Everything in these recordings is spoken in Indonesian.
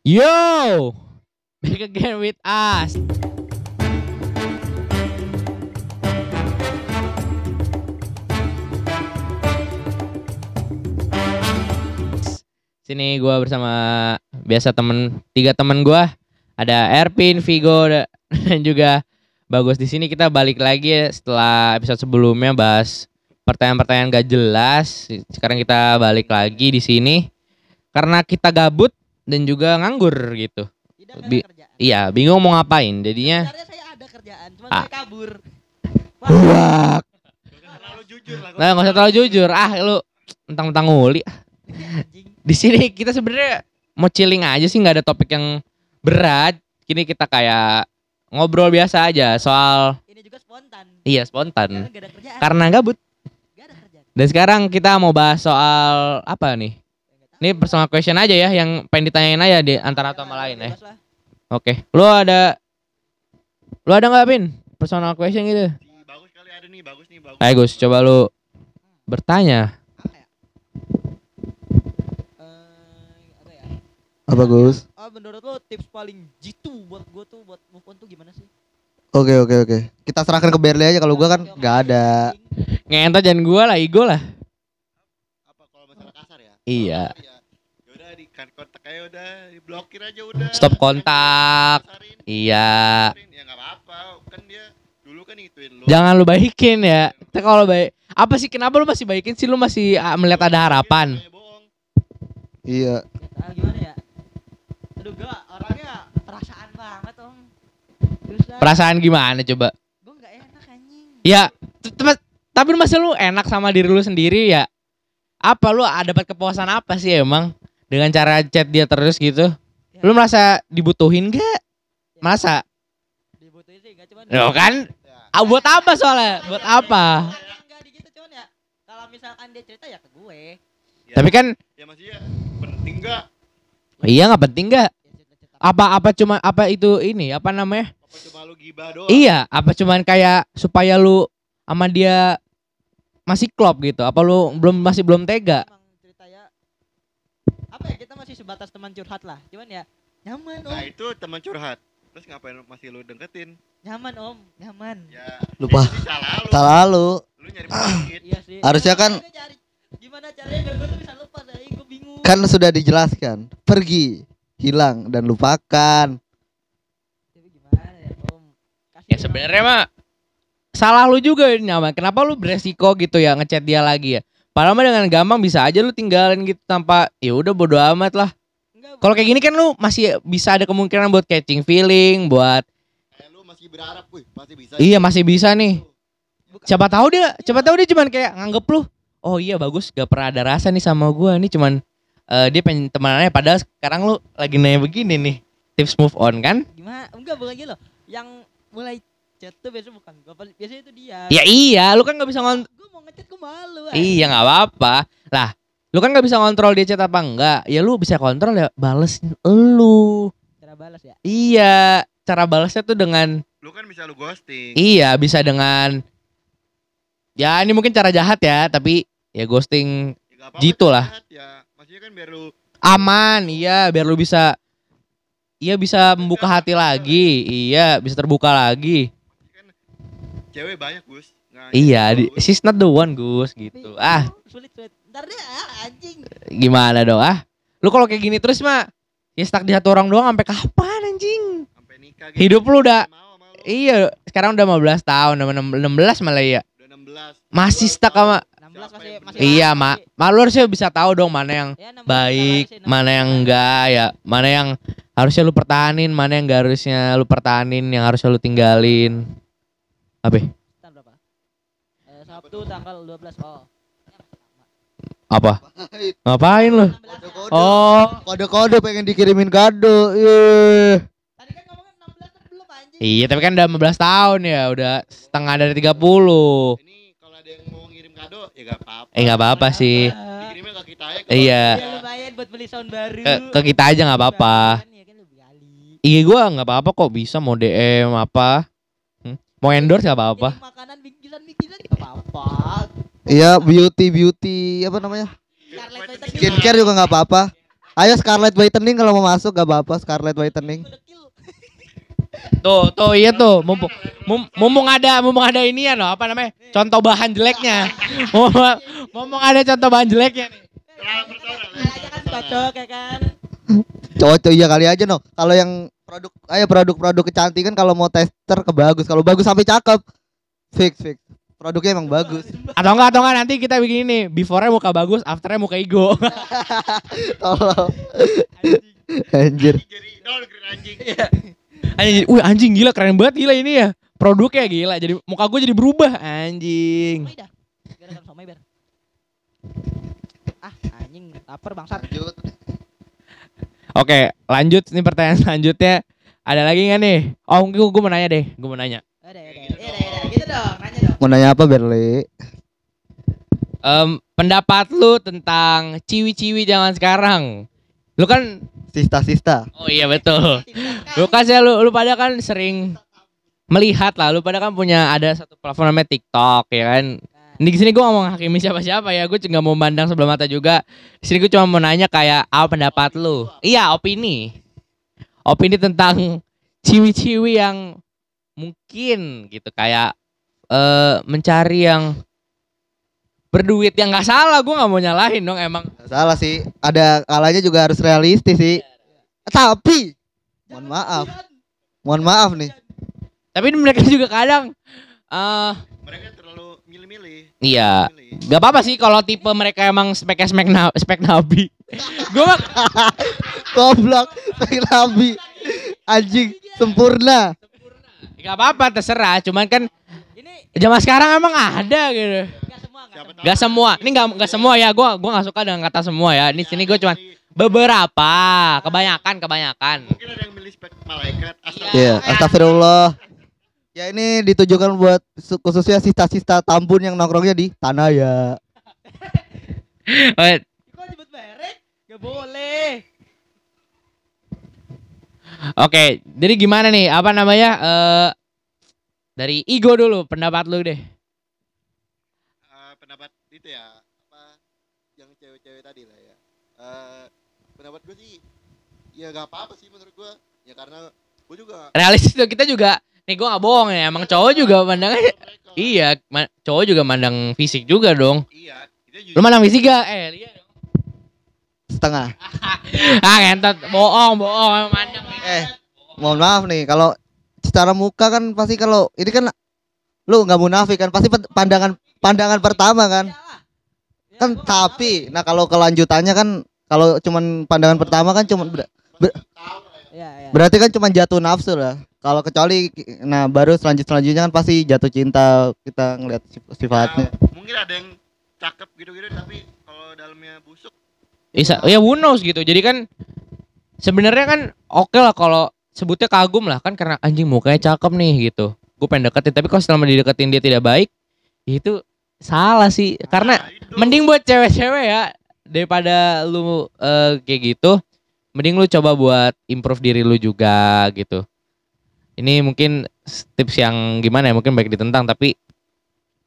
Yo, back again with us. Sini gua bersama biasa temen tiga temen gua ada Erpin, Vigo da- dan juga Bagus di sini kita balik lagi ya setelah episode sebelumnya bahas pertanyaan-pertanyaan gak jelas. Sekarang kita balik lagi di sini karena kita gabut dan juga nganggur gitu. Tidak ada Bi- kerjaan. Iya, bingung mau ngapain. Jadinya Sebenarnya saya ada kerjaan, cuma Ah. saya kabur. Wah. Terlalu jujur lah. Nah, nggak usah terlalu jujur. Ah, lu mentang-mentang nguli. Anjing. Di sini kita sebenarnya mau chilling aja sih, nggak ada topik yang berat. Kini kita kayak ngobrol biasa aja soal Ini juga spontan. iya Karena spontan. gak ada kerjaan. Karena gabut. Gak ada kerjaan. Dan sekarang kita mau bahas soal apa nih? Ini personal question aja ya yang pengen ditanyain aja di antara atau sama lain ya. Oke. Lu ada Lu ada nggak Pin? Personal question gitu. Si bagus kali ada nih, bagus nih, bagus. Ayo Gus, coba lu bertanya. Apa ya? Eh, apa ya? Apa Gus? Oh, menurut lo tips paling jitu buat gue tuh buat move on tuh gimana sih? Oke oke oke. Kita serahkan ke Berli aja kalau gua kan nggak ada. Ngentot jangan gua lah, ego lah. Apa kalau masalah kasar ya? Iya. Ya, udah di kan kontak aja udah, diblokir aja udah. Stop kontak. Iya. Ya enggak apa-apa, kan dia dulu kan ngituin lu. Jangan lu baikin ya. Tapi kalau baik apa sih kenapa lu masih baikin sih lu masih ah, melihat ada harapan? Iya. Gak tahu gimana ya? Aduh, gua orangnya perasaan banget, Om. Perasaan gimana coba? Gue gak enak anjing. Ya, tem- tapi masa lu enak sama diri lu sendiri ya? Apa lu ada dapat kepuasan apa sih emang dengan cara chat dia terus gitu? Ya, Lu merasa dibutuhin gak? ya, Masa? dibutuhin sih, gak cuman Lo kan? Ya. Ah, buat apa soalnya? Buat apa? Enggak di gitu cuman ya kalau misalkan dia cerita ya ke gue. Ya, Tapi kan ya maksudnya penting enggak? iya nggak penting gak? Ya. Apa apa cuma apa itu ini apa namanya? Apa cuma lu gibah doang? Iya, apa cuman kayak supaya lu sama dia masih klop gitu? Apa lu belum masih belum tega? Emang cerita ya apa ya kita masih sebatas teman curhat lah. Cuman ya nyaman om, Nah, itu teman curhat. Terus ngapain masih lu deketin? nyaman om, nyaman. Ya. Lupa. salah lu. Salah lu. Lu nyari penyakit. Iya sih. Harusnya kan- gimana caranya biar gue tuh bisa lupa saya gue bingung. Kan sudah dijelaskan. Pergi, hilang dan lupakan. Tapi gimana ya om? Kasih Ya sebenarnya mah salah lu juga nyaman. Kenapa lu beresiko gitu ya ngechat dia lagi ya? Padahal mah dengan gampang bisa aja lu tinggalin gitu tanpa ya udah bodo amat lah. Kalau kayak gini kan lu masih bisa ada kemungkinan buat catching feeling, buat Kayak lu masih berharap, wih, pasti bisa. iya masih bisa nih. bukan- Siapa tahu dia, siapa tahu dia cuman kayak nganggep lu. Oh iya bagus, gak pernah ada rasa nih sama gua. Ini cuman eh, dia pengen temanannya padahal sekarang lu lagi nanya begini nih. Tips move on kan? gimana? Enggak bukan gitu loh. Yang mulai chat tuh biasanya bukan gue, biasanya itu dia. Ya iya, lu kan gak bisa ngon Gue mau ngechat gue malu. Iya nggak apa-apa. Lah, lu kan nggak bisa kontrol dia chat apa enggak. Ya lu bisa kontrol ya bales lu. Cara balas ya. Iya, cara balasnya tuh dengan Lu kan bisa lu ghosting. iya bisa dengan ya ini mungkin cara jahat ya, tapi ya ghosting Ya, nggak gitu lah. Ya, maksudnya kan biar lu aman. Iya, biar lu bisa Iya bisa membuka hati lagi. Iya, bisa terbuka lagi. Cewek banyak, Gus. Nggak Iya, di, Gus. she's not the one, Gus gitu. Tapi, Ah, sulit sulit. Ntar deh ah, anjing. gimana dong? Ah, lu kalau kayak gini terus mah ya stuck di satu orang doang sampai kapan anjing? sampai nikah gitu. Hidup lu udah- Mau. Iya, sekarang udah 15 tahun, udah 16 malah ya. Udah 16. Masih stuck sama 16 Siapa masih masih Iya, mak. Mak lu harusnya bisa tahu dong mana yang Ya, 16 baik, mana yang 16. enggak ya. Mana yang harusnya lu pertahanin, mana yang enggak harusnya lu pertahanin, yang harusnya lu tinggalin. Apa? ya? Tanggal berapa? Eh, Sabtu tanggal 12. Oh. Apa? Ngapain lu? 16. Oh, Kode-kode pengen dikirimin kado. Iya. Tadi kan ngomongnya 16 kan belum anjing. iya tapi kan udah 15 tahun ya, udah setengah dari 30. Ini kalau ada yang mau ngirim kado ya gak apa-apa. Eh nggak apa-apa sih. Dikirimnya ke kita aja. Iya. Ya lumayan buat beli sound baru. Ke, ke kita aja nggak apa-apa. Kan, ya kan. Iya gua nggak apa-apa kok bisa mau DM apa. Hmm? Mau endorse nggak apa-apa. Makanan bingkisan-bingkisan nggak apa-apa. Iya, beauty beauty apa namanya? Skincare juga nggak apa-apa. Ayo Scarlet Whitening kalau mau masuk gak apa-apa Scarlet Whitening. Tuh, tuh iya tuh. Mumpung mum- mumpung ada mumpung ada ini ya no, apa namanya? Contoh bahan jeleknya. Mumpung, mumpung ada contoh bahan jeleknya nih. aja kan cocok ya kan. Cocok iya kali aja no. Kalau yang produk ayo produk-produk kecantikan kalau mau tester ke bagus. Kalau bagus sampai cakep. Fix fix. Produknya emang bagus. Atau enggak atau enggak nanti kita bikin ini, before-nya muka bagus, after-nya muka ego. Tolong. Anjir. Dol green anjing. anjing, wih anjing gila keren banget gila ini ya. Produknya gila, jadi muka gue jadi berubah anjing. Somai dah. Gara-gara somai ber. Ah, anjing lapar bangsat. Lanjut. Oke, lanjut nih pertanyaan selanjutnya. Ada lagi nggak nih? Oh, gue gue mau nanya deh, gue mau nanya. Ada ada. Iya, ada, ada. Gitu dong, nanya dong. Mau nanya apa Berli? Em, pendapat lu tentang ciwi-ciwi zaman sekarang? Lu kan, Sista-sista. oh iya betul. Lu kan ya lu, lu pada kan sering melihat lah, lu pada kan punya ada satu platform namanya TikTok ya kan. Di sini gue ngomong hakimi siapa-siapa ya, gue nggak mau mandang sebelah mata juga. Di sini gue cuma mau nanya kayak apa pendapat lu? Iya opini, opini tentang ciwi-ciwi yang mungkin gitu kayak eh mencari yang berduit yang nggak salah, gue nggak mau nyalahin dong emang. Salah sih. Ada kalanya juga harus realistis sih. Tapi mohon maaf. Mohon maaf nih. Tapi mereka juga kadang eh Mereka milih-milih. iya Milih. Gak apa-apa sih kalau tipe mereka emang speknya spek, na spek nabi. gue mah Goblok. Pengen nabi. Anjing sempurna. gak apa-apa terserah. Cuman kan Ini zaman sekarang emang ada gitu. enggak semua Gak semua. Ini gak, gak semua ya. Gue gua gak suka dengan kata semua ya. Ini sini gue cuman beberapa. Kebanyakan kebanyakan. Mungkin ada yang milih spek malaikat. Iya, astagfirullah. Ya ini ditujukan buat su- khususnya sista-sista Tambun yang nongkrongnya di Tanah ya. Eh, Kok nyebut merek? Gak boleh. Oke, jadi gimana nih? Apa namanya? eh dari Igo dulu pendapat lu deh. Eh, pendapat itu ya apa yang cewek-cewek tadi lah ya. Eh, pendapat gue sih ya gak apa-apa sih menurut gue. Ya karena gue juga Realistis tuh kita juga. Nih gue gak bohong ya. Emang cowok juga mandangnya. mereka. Iya, ma- cowok juga mandang fisik juga dong. Iya. Kita Lu mandang fisik gak? Eh, dong. Setengah. ah ngentot bohong bohong emang mandang Eh, mohon maaf nih kalau secara muka kan pasti kalau ini kan lu nggak munafik kan pasti pandangan pandangan pertama kan. Kan tapi nah kalau kelanjutannya kan kalau cuman pandangan pertama kan cuman ber- tahu. Iya, iya. berarti kan cuman jatuh nafsu lah. Kalau kecuali nah baru selanjut selanjutnya kan pasti jatuh cinta kita ngeliat sif- sifatnya. Ya, mungkin ada yang cakep gitu-gitu tapi kalau dalamnya busuk Bisa, ya who knows gitu. Jadi kan sebenarnya kan oke lah kalau sebutnya kagum lah kan karena anjing mukanya cakep nih gitu. Gue pengen deketin tapi kalau selama dideketin dia tidak baik, ya itu salah sih. Karena Nah, itu. mending buat cewek-cewek ya daripada lu eh, kayak gitu. Mending lu coba buat improve diri lu juga gitu. Ini mungkin tips yang gimana ya mungkin baik ditentang tapi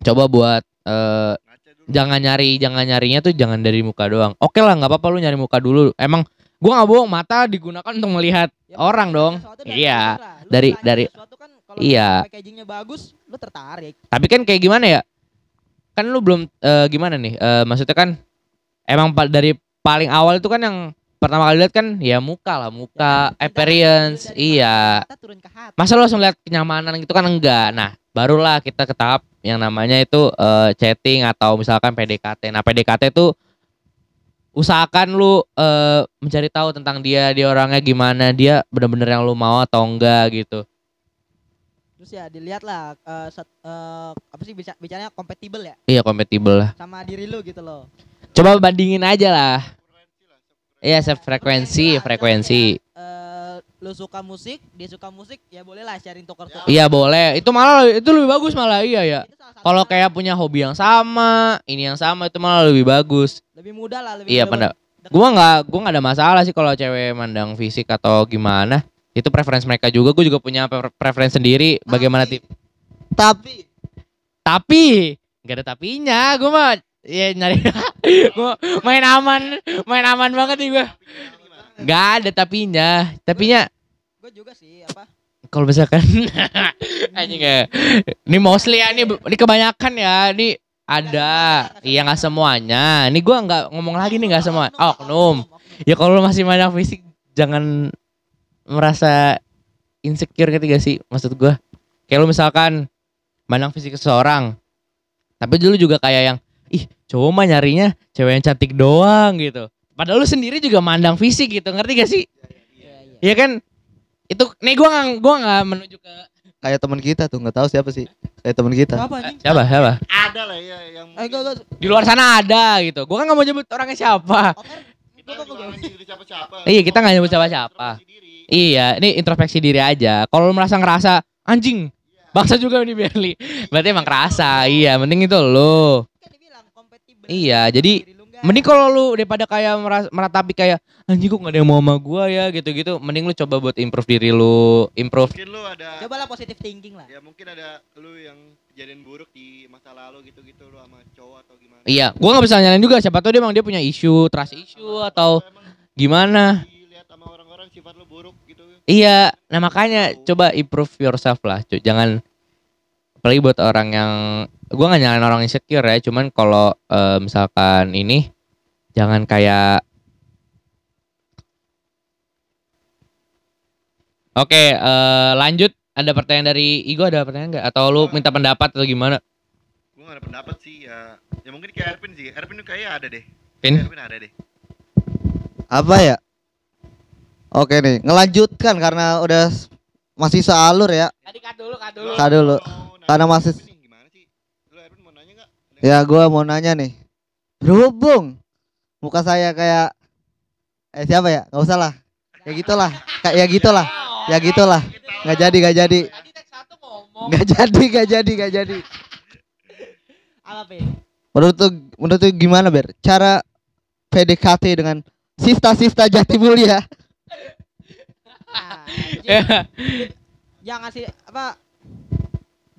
coba buat eh, dulu. jangan nyari jangan nyarinya tuh jangan dari muka doang. Oke lah nggak apa-apa lu nyari muka dulu. Emang gua nggak bohong mata digunakan untuk melihat Ya, orang dong. Iya. dari- dari- kan kalau Iya. packagingnya bagus, lu tertarik. Tapi kan kayak gimana ya? Kan lu belum eh, gimana nih? Eh, maksudnya kan emang pa- dari paling awal itu kan yang pertama kali lihat kan ya muka lah, muka, Ya, appearance, cinta dari iya. Kita turun ke hati. Masa lu langsung lihat kenyamanan gitu kan enggak. Nah, barulah kita ke tahap yang namanya itu eh, chatting atau misalkan PDKT. Nah, PDKT itu usahakan lu eh, mencari tahu tentang dia, dia orangnya gimana, dia bener-bener yang lu mau atau enggak gitu. Terus ya dilihat lah eh, set- eh, apa sih bica- bicaranya kompatibel ya Iya, kompatibel lah. sama diri lu gitu loh. Coba bandingin aja lah. Frekuensi lah, sefrekuensi. Iya, sefrekuensi, Lah, frekuensi. Eh, lu suka musik, dia suka musik, ya boleh lah sharing tuker-tuker. Iya, boleh. Itu malah itu lebih bagus malah iya ya. Kalau kayak punya hobi yang sama, ini yang sama itu malah lebih bagus. lebih mudah lah, lebih Iya, pada gua nggak gua nggak ada masalah sih kalau cewek mandang fisik atau gimana. Itu preferensi mereka juga. Gue juga punya pre- preferensi sendiri bagaimana tip. Tapi Tapi nggak ada tapinya. Gue mah Iya nyari. gua main aman, main aman banget nih gua. Gak ada tapinya. Tapinya Gue juga sih apa? kalau misalkan anjing ya. Ini mostly ya ini ini kebanyakan ya. Ini ada. Iya nggak semuanya. Ini gua nggak ngomong lagi nih nggak semua. Oh, oknum. Ya kalau masih banyak fisik jangan merasa insecure ketiga sih maksud gua. Kayak lu misalkan mandang fisik seseorang. Tapi dulu juga kayak yang ih, cowok mah nyarinya cewek yang cantik doang gitu. Padahal lu sendiri juga mandang fisik gitu, ngerti gak sih? Iya, iya. Iya kan? Itu nih gua nggak gua nggak menuju ke Kayak teman kita tuh, nggak tahu siapa sih. Kayak teman kita. Apa anjing? siapa siapa? Ada lah ya yang Eh, Di luar sana ada gitu. Gua kan nggak mau nyebut orangnya siapa. Iya, kita nggak nyebut siapa-siapa. Iya, ini introspeksi diri aja. Kalau lu merasa ngerasa anjing, bangsa juga nih Berli. Berarti emang kerasa. Iya, mending itu lu. Iya, jadi. Mending kalau lu daripada kayak meratapi kayak anjing kok gak ada yang mau sama gua ya gitu-gitu, mending lu coba buat improve diri lu, improve. Mungkin lu ada Cobalah positive thinking lah. ya mungkin ada lu yang kejadian buruk di masa lalu gitu-gitu lu sama cowok atau gimana. Iya, gua nggak bisa nyalain juga siapa tahu dia emang dia punya isu, trust issue atau emang gimana. dilihat sama orang-orang sifat lu buruk gitu. Iya, nah makanya coba improve yourself lah, cuy. Jangan apalagi buat orang yang gua nggak nyalain orang insecure ya, cuman kalau eh, misalkan ini jangan kayak Oke, eh, lanjut. Ada pertanyaan dari Igo ada pertanyaan nggak? Atau lu minta pendapat atau gimana? Gua gak ada pendapat sih ya. Ya mungkin kayak Ervin sih. Ervin tuh kayak ada deh. Pin? Ervin ada deh. Apa ya? Oke nih, ngelanjutkan karena udah masih sealur ya. Tadi kat dulu, kat Lu- Kak dulu. Karena masih- Ervin nih, gimana sih? Lu Ervin mau nanya enggak? Ya gua mau nanya nih. Berhubung muka saya kayak eh siapa ya? Nggak usah lah. Ya gitulah. Kayak ya gitulah. Ya gitulah. Nggak jadi, nggak jadi. Tadi teks satu ngomong. Nggak jadi, nggak jadi, nggak jadi. Apa? Menurut tuh, menurut tuh gimana Ber? Cara PDKT dengan sista-sista jati mulia. Ah, Ya. Jangan sih apa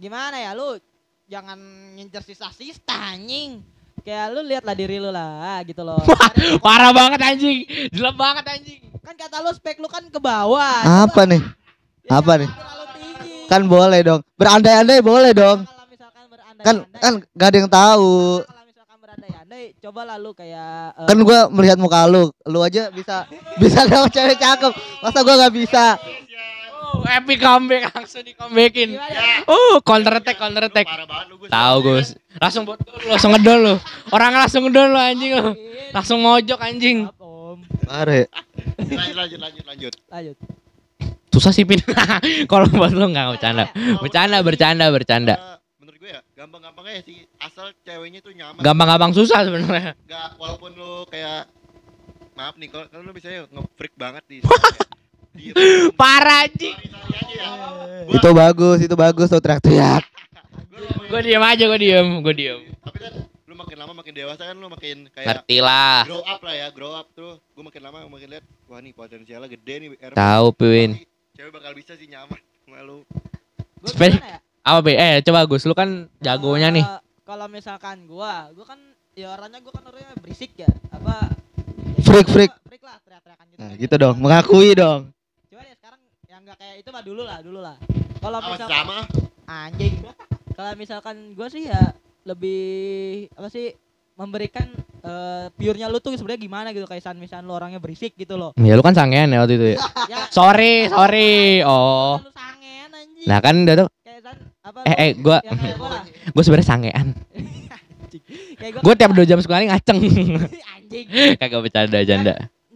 gimana ya lu jangan ngincer sisa-sista anjing. Kayak lu lihatlah diri lu lah gitu loh. Parah banget anjing. Jelek banget anjing. kan kata lu spek lu kan ke bawah. Apa nih? Ya, apa nih? Kan boleh dong. Berandai-andai boleh dong. Kan kan gak ada yang tahu. Kalau misalkan berandai-andai, cobalah lu kayak eh, Kan gua melihat muka lu, lu aja bisa bisa dapet cewek cakep. Masa gua nggak bisa? Oh, epic comeback langsung di comebackin. ya? Oh, counter attack, counter attack. Tahu Gus. Langsung buat lu, langsung ngedol lu. Orang langsung ngedol lu anjing lu. Langsung mojok anjing. Ya. Lanjut lanjut lanjut lanjut. Lanjut. Susah sih pin. Kalau buat lu enggak bercanda. Bercanda, bercanda, bercanda. eh, menurut gue ya gampang-gampang aja sih asal ceweknya tuh nyaman. Gampang-gampang susah sebenarnya. Gak walaupun lu kayak maaf nih kalau lu misalnya nge-freak banget di di Parah anjing. Itu bagus, itu bagus tuh teriak-teriak. Gue diem aja, gue diem, gue diem. Tapi kan lu makin lama makin dewasa kan lu makin kayak Ngerti lah. grow up lah ya, grow up tuh. Gue makin lama makin lihat wah nih potensialnya gede nih. Tahu. Pasti Cewek bakal bisa sih nyaman sama lu. Gimana ya? Apa Be? Eh coba Gus, lu kan jagonya nih. Eh, Kalau misalkan gua, gua kan ya orangnya gua kan orangnya berisik ya. Apa? Freak, freak. Freak lah, teriak-teriakan gitu. Nah, gitu dong, mengakui dong. Enggak kayak itu mah dulu lah, dulu lah. Kalau misalkan sama. anjing. Kalau misalkan gua sih ya lebih apa sih memberikan eh pure-nya lu tuh sebenarnya gimana gitu kayak san misalkan lu orangnya berisik gitu loh. Ya lu kan sangean ya waktu itu ya. Ya Sorry, sorry. Oh. lu sangen anjing. Nah kan udah tuh. kayak san apa Eh eh gua ya gua sebenarnya sangean. Kayak gua Gua tiap dua jam sekali ngaceng. anjing. Kagak bercanda canda.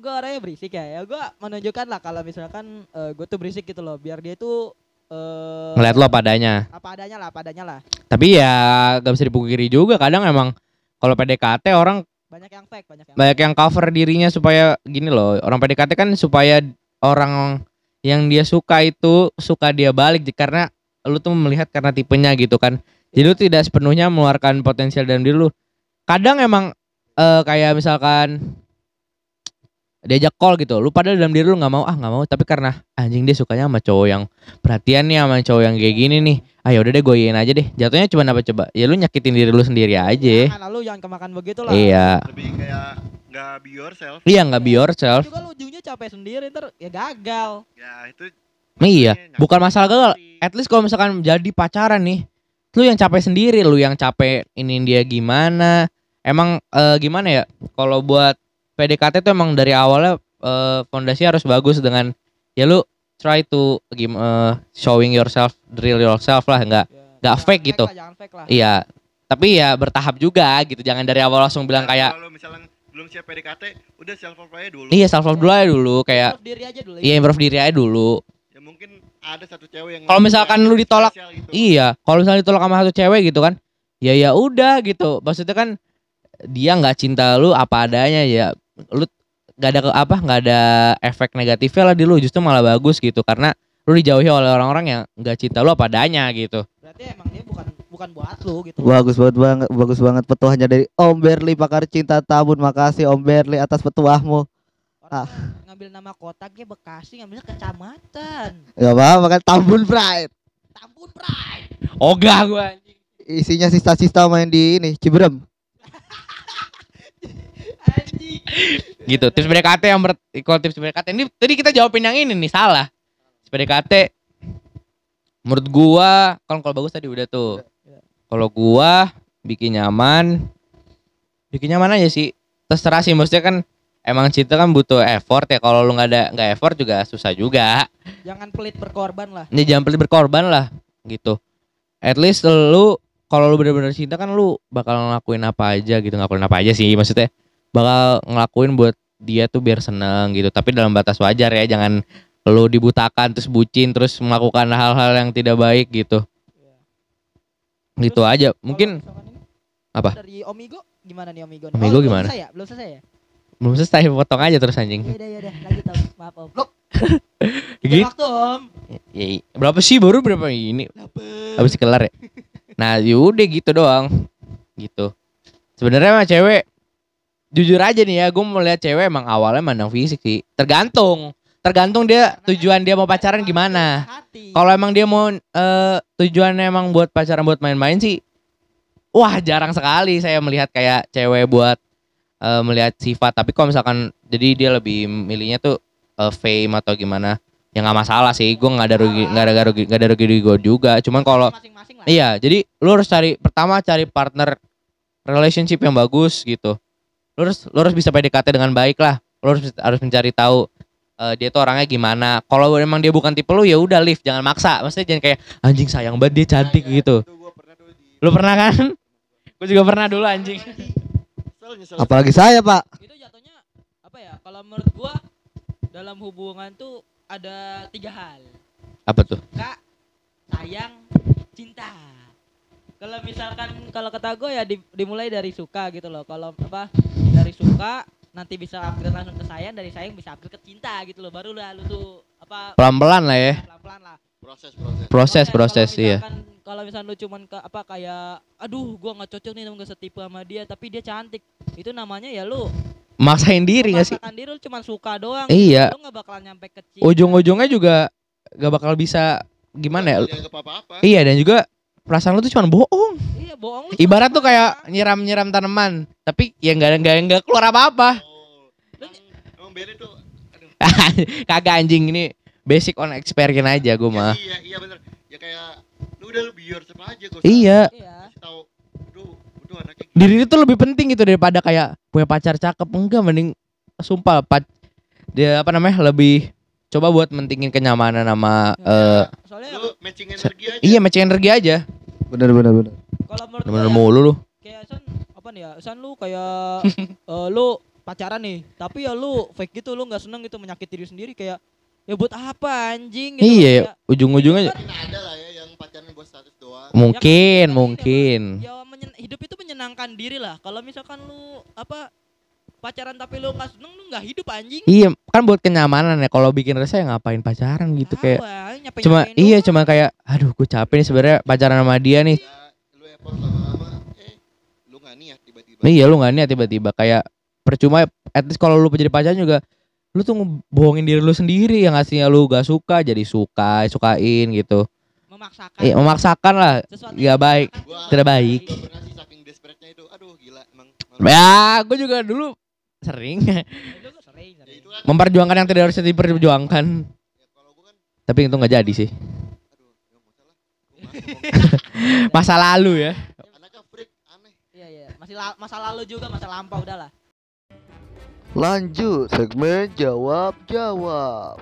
Gue orangnya berisik ya ya gue menunjukkan lah kalau misalkan gue tuh berisik gitu loh biar dia tuh eh Ngeliat lo padanya. apa adanya lah apa adanya lah Tapi ya gak bisa dipungkiri juga kadang emang kalau PDKT orang banyak yang fake banyak yang banyak yang cover dirinya supaya gini loh. Orang PDKT kan supaya orang yang dia suka itu suka dia balik karena lu tuh melihat karena tipenya gitu kan. Jadi lu tidak sepenuhnya mengeluarkan potensial dalam diri lu. Kadang emang eh, kayak misalkan diajak call gitu. Lu padahal dalam diri lu nggak mau ah nggak mau. Tapi karena anjing dia sukanya sama cowok yang perhatian nih sama cowok yang kayak gini nih. Ah yaudah deh gue iyain aja deh. Jatuhnya cuma apa coba? Ya lu nyakitin diri lu sendiri aja. Jangan lu jangan kemakan begitu lah. iya. Lebih kayak nggak be yourself. Iya nggak be yourself. Juga lu ujungnya capek sendiri ntar ya gagal. ya itu iya bukan masalah gagal. at least kalau misalkan jadi pacaran nih lu yang capek sendiri lu yang capek ini dia gimana. Emang eh, gimana ya? Kalau buat PDKT tuh emang dari awalnya eh, fondasi harus bagus dengan ya lu try to gim eh, showing yourself real yourself lah nggak Ya, Nggak fake gitu. Lah, jangan fake lah. iya tapi ya bertahap juga gitu jangan dari awal langsung bilang Nah, kayak kalau misalnya belum siap PDKT udah self love aja dulu iya self love dulu aja dulu kayak Improve diri aja dulu. iya improve diri aja dulu ya mungkin ada satu cewek yang Kalau misalkan lu ditolak, gitu. Iya, kalau misalnya ditolak sama satu cewek gitu kan, ya ya udah gitu. Maksudnya kan dia nggak cinta lu apa adanya ya, lu nggak ada ke apa nggak ada efek negatifnya lah di lu, justru malah bagus gitu karena lu dijauhi oleh orang-orang yang nggak cinta lu apa adanya gitu. Berarti emang dia bukan bukan buat lu gitu. Bagus banget banget, bagus banget petuahnya dari Om Berli pakar cinta tabun. Makasih Om Berli atas petuahmu. Orang Ah. ngambil nama kotaknya Bekasi ngambilnya kecamatan. Gak apa-apa kan tabun pride. Tambun Pride. Ogah gua anjing. Isinya sista-sista main di ini Ciberem. Gitu. Tips PDKT yang ber kalau tips PDKT ini tadi kita jawabin yang ini nih salah. Tips PDKT menurut gua kan kalau bagus tadi udah tuh. Kalau gua bikin nyaman bikin nyaman aja sih. Terserah sih maksudnya kan emang cinta kan butuh effort ya. Kalau lu nggak ada nggak effort juga susah juga. Jangan pelit berkorban lah. Ini jangan pelit berkorban lah gitu. At least lu kalau lu bener-bener cinta kan lu bakal ngelakuin apa aja gitu ngelakuin apa aja sih maksudnya bakal ngelakuin buat dia tuh biar seneng gitu tapi dalam batas wajar ya jangan lu dibutakan terus bucin terus melakukan hal-hal yang tidak baik gitu gitu Terus, aja mungkin Apa? Dari Omigo gimana nih Omigo? Omigo belum gimana? selesai ya? Belum selesai ya? belum selesai potong aja terus anjing Iya udah ya udah lanjut Om. Maaf Om. Udah gitu waktu Om. Ya, i- berapa sih baru berapa ini habis kelar ya nah yaudah gitu doang gitu sebenarnya mah cewek jujur aja nih ya gue mau lihat cewek emang awalnya mandang fisik sih. Tergantung. Tergantung dia tujuan dia mau pacaran gimana. Kalau emang dia mau eh, tujuannya emang buat pacaran buat main-main sih wah jarang sekali saya melihat kayak cewek buat eh, melihat sifat. Tapi kalau misalkan jadi dia lebih milihnya tuh eh, fame atau gimana ya nggak masalah sih. Gue nggak ada rugi nggak ada rugi nggak ada rugi di gue juga. Cuman kalau iya jadi lu harus cari pertama cari partner relationship yang bagus gitu lu harus lu harus bisa PDKT dengan baik lah lu harus harus mencari tahu eh, dia tuh orangnya gimana kalau emang dia bukan tipe lu ya udah live jangan maksa maksudnya jangan kayak anjing sayang banget dia cantik Nah, ya, gitu pernah di lu pernah kan gue juga pernah dulu anjing Apalagi saya Pak. Itu jatuhnya apa ya? Kalau menurut gua dalam hubungan tuh ada tiga hal. apa tuh Kak, sayang, cinta. Kalau misalkan kalau kata gue ya di- dimulai dari suka gitu loh. Kalau apa dari suka nanti bisa upgrade langsung ke sayang, dari sayang bisa upgrade ke cinta gitu loh. Baru lah lu tuh apa pelan-pelan lah ya pelan-pelan lah. proses proses proses proses kalau iya Kalau misalkan lu cuman ke apa kayak aduh gua nggak cocok nih nggak setipe sama dia tapi dia cantik. Itu namanya ya lu maksain diri gak sih diri lu cuman suka doang. Iya. Lu nggak bakalan nyampe ke cinta. ujung-ujungnya juga gak bakal bisa gimana ya dianggap apa-apa iya dan juga perasaan lu tuh cuma bohong. Iya, bohong lu. ibarat tuh kayak nyiram-nyiram tanaman tapi ya nggak nggak nggak keluar apa-apa. Oh. Emang, Berry tuh aduh kagak anjing ini basic on experience aja gue mah. Iya iya bener. Ya kayak lu udah lu biar siapa aja gua iya. Iya. kasih tahu diri itu lebih penting gitu daripada kayak punya pacar cakep enggak mending sumpah pac dia apa namanya lebih coba buat mentingin kenyamanan sama eh Soalnya lu matching energi aja. Iya matching energi aja. Bener bener bener. kalau menurut bener ya, mulu lu. kayak San apa nih ya? San lu kayak eh, lu pacaran nih tapi ya lu fake gitu lu nggak seneng gitu menyakiti diri sendiri kayak ya buat apa anjing? gitu iya ujung-ujungnya ada lah ya yang pacaran buat status doang. Mungkin Ya, mungkin. Ya menyen- hidup itu menyenangkan diri lah. Kalau misalkan lu apa pacaran tapi lu nggak seneng lu nggak hidup anjing iya kan buat kenyamanan ya kalau bikin resah ya ngapain pacaran gitu kayak Apa, nyape-nyapein cuma doang. iya cuma kayak aduh gue capek nih sebenarnya pacaran sama dia nih ya lu effort lama-lama eh lu nggak niat tiba-tiba iya lu nggak niat tiba-tiba kayak percuma at least kalau lu jadi pacaran juga lu tuh bohongin diri lu sendiri yang aslinya lu gak suka jadi suka sukain gitu Memaksakan. eh memaksakan lah sesuatu ya baik. Gua Tidak baik. gua pernah sih saking desperate-nya itu. Aduh, gila emang. emang- ya gue juga dulu sering itu sering, Ya sering. itu kan. memperjuangkan yang tidak harus diperjuangkan Ya, kan tapi untung gak jadi sih aduh, ya nggak masa lalu ya Anaknya freak, aneh. Iya iya. Masih la- masa lalu juga masa lampau udah lah. Lanjut segmen jawab-jawab.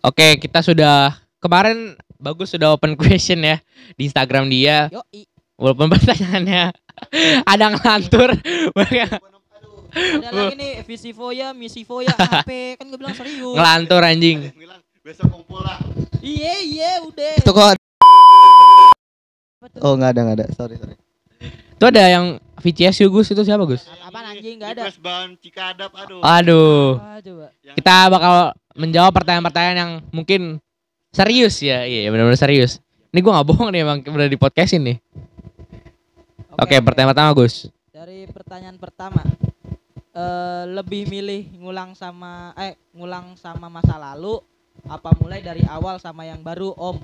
oke kita sudah kemarin bagus sudah open question ya di Instagram dia walaupun pertanyaannya ada ngelantur Aduh, Ada lagi nih visi foya, misi foya, HP kan gue bilang serius. ngelantur anjing besok kumpul lah. Iya iya udah. Itu kok? Oh, nggak ada, nggak ada. Sorry, sorry. itu ada yang VCS Gus itu siapa Gus Apaan anjing nggak ada. Request bahan Cikadap, aduh. aduh Ah, coba. Kita bakal menjawab pertanyaan-pertanyaan yang mungkin serius ya iya benar-benar serius ini gua nggak bohong nih emang udah di podcast ini oke pertanyaan pertama Gus Dari pertanyaan pertama. Eh lebih milih ngulang sama eh ngulang sama masa lalu apa mulai dari awal sama yang baru Om?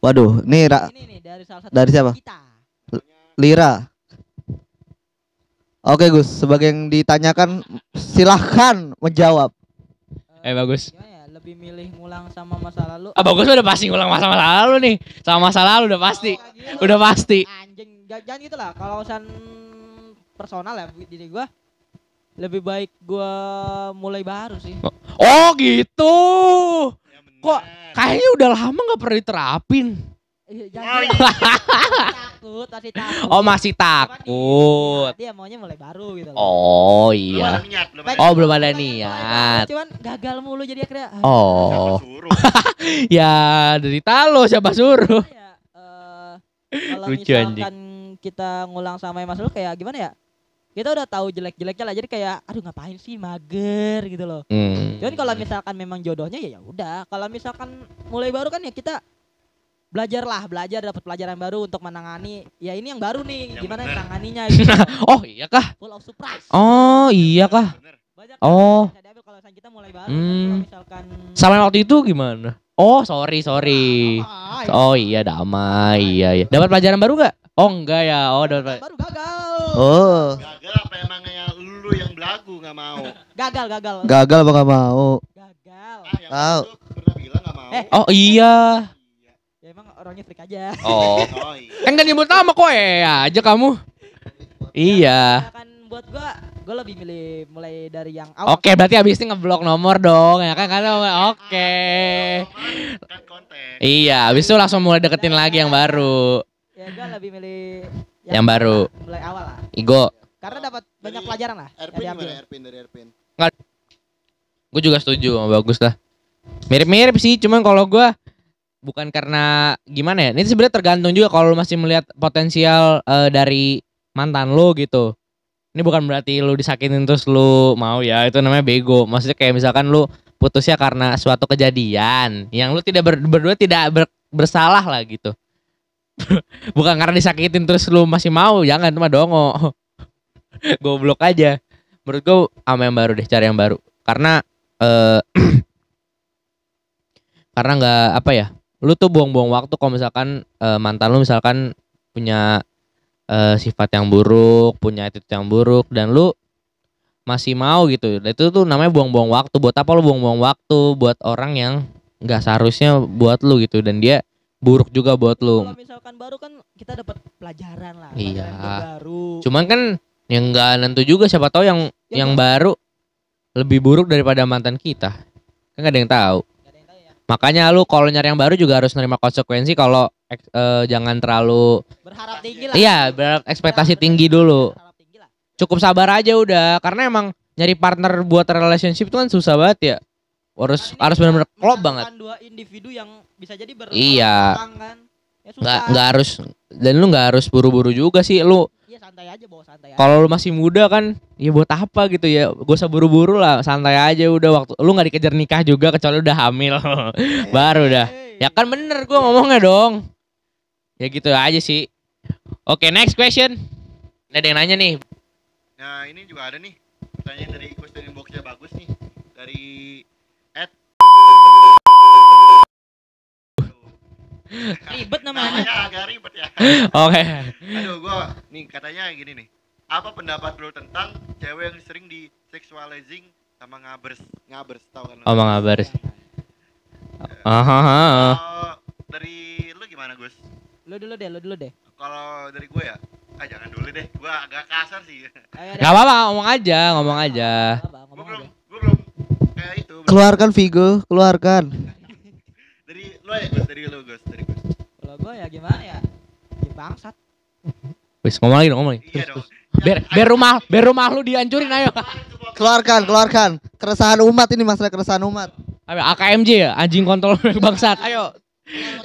Waduh, nih Ra, Ini nih dari salah satu Dari siapa? kita. Lira. Oke Gus, sebagai yang ditanyakan silahkan menjawab. eh bagus Gimana ya? Lebih milih ngulang sama masa lalu. ah bagus udah pasti ngulang masa masa lalu nih sama masa lalu udah pasti Oh, gitu. udah pasti Anjing, ja- jangan gitu lah. Kalau urusan personal ya diri gua lebih baik gua mulai baru sih. oh gitu Ya bener. Kok kayaknya udah lama nggak pernah diterapin Eh, Oh, Jangan iya. takut, masih takut. oh masih takut Dia, maunya mulai baru gitu loh. oh Belum iya ada niat, belum ada oh belum ada niat Cuman gagal mulu jadi akhirnya. ah, oh suruh? ya dari talo siapa suruh ya, eh, kalau Lucu, misalkan kita ngulang sama yang masalah kayak gimana ya? Kita udah tahu jelek-jeleknya lah jadi kayak aduh ngapain sih mager gitu loh. Hmm. Cuman kalau misalkan memang jodohnya ya ya udah. Kalau misalkan mulai baru kan ya kita belajar lah, belajar dapat pelajaran baru untuk menangani. Ya ini yang baru nih, Yang gimana menanganinya gitu. oh iya kah Full of surprise. oh iya kah. Banyak Oh. kalau kita mulai baru. Hmm. Kalau misalkan sama waktu itu gimana oh sorry sorry Ah, oh iya damai iya iya dapat pelajaran baru nggak oh enggak ya oh dapat pelajaran baru gagal. Oh, Gagal apa emangnya lu yang belagu nggak mau? Gagal, gagal. gagal apa nggak mau? Gagal. Ah, yang pernah bilang nggak mau. Eh. oh iya Iya. Ya emang orangnya freak aja. oh Oh iya. kan gak nyebut nama kok ya aja kamu iya Kan buat gua gua lebih milih mulai dari yang awal. Oke, berarti abis ini ngeblok nomor dong, ya kan? Karena oke. Kan konten. Iya, abis itu langsung mulai deketin lagi yang baru. Ya gua lebih milih Yang baru. Mulai awal lah. Igo, Karena dapat banyak Dari pelajaran lah. yang Erpin gimana Erpin dari Erpin? gue juga setuju sama bagus lah. Mirip-mirip sih, cuman kalau gua bukan karena gimana ya? Ini sebenarnya tergantung juga kalau lu masih melihat potensial eh, dari mantan lu gitu. Ini bukan berarti lu disakitin terus lu mau ya, itu namanya bego. Maksudnya kayak misalkan lu putusnya karena suatu kejadian yang lu tidak ber- berdua tidak ber- bersalah lah gitu. bukan karena disakitin terus lu masih mau, jangan itu mah dongo. Goblok aja. Menurut gua sama yang baru deh, cari yang baru. Karena eh karena nggak apa ya lu tuh buang-buang waktu kalau misalkan eh, mantan lu misalkan punya eh, sifat yang buruk punya attitude yang buruk dan lu masih mau gitu itu tuh namanya buang-buang waktu buat apa lu buang-buang waktu buat orang yang nggak seharusnya buat lu gitu dan dia buruk juga buat lu Kalau misalkan baru kan kita dapat pelajaran lah. Iya. pelajaran baru. cuman kan yang nggak nentu juga siapa tahu yang Ya, yang nggak- baru lebih buruk daripada mantan kita kan nggak ada yang tahu Nggak ada yang tahu ya. Makanya lu kalau nyari yang baru juga harus nerima konsekuensi kalau ek- eh, jangan terlalu Berharap tinggi lah. iya berekspektasi Berharap tinggi tinggi, dulu. berharap tinggi lah. Cukup sabar aja udah karena emang nyari partner buat relationship itu kan susah banget ya. Harus ini harus benar-benar klop banget. dua individu yang bisa jadi ber Iya. kan. Ya susah. Nggak nggak harus dan lu nggak harus buru-buru juga sih lu. Iya santai aja bawa santai aja. Kalau lu masih muda kan ya buat apa gitu ya. Gak usah buru-buru lah, santai aja udah waktu lu nggak dikejar nikah juga kecuali udah hamil. Baru dah. Hey. Ya kan bener gua ngomongnya dong. Ya gitu aja sih. Oke, next question. Ada yang nanya nih. Nah ini juga ada nih pertanyaan dari question inboxnya bagus nih. dari at Ribet namanya. namanya agak ribet ya Oke. aduh gua nih katanya gini nih apa pendapat lu tentang cewek yang sering di sexualizing sama ngabers ngabers tau kan lu? Omong kabar. Aha. Kalau dari lu gimana Gus Lu dulu deh, lu dulu deh. kalau dari gue ya ah jangan dulu deh gua agak kasar sih Ayo, Gak apa-apa, ngomong aja, ngomong aja. gue Ngomong belum gue belum kayak itu belum. Keluarkan Vigo, keluarkan. dari lu ya Gus dari lu Gus dari Gus Kalau gua ya gimana ya? Ya bangsat. Wis ngomong lagi dong, ngomong lagi. iya dong Biar, biar rumah, biar rumah lu dihancurin ayo. Keluarkan, keluarkan. Keresahan umat ini masalah keresahan umat. Ayo AKMJ ya, anjing kontol bangsat. Ayo.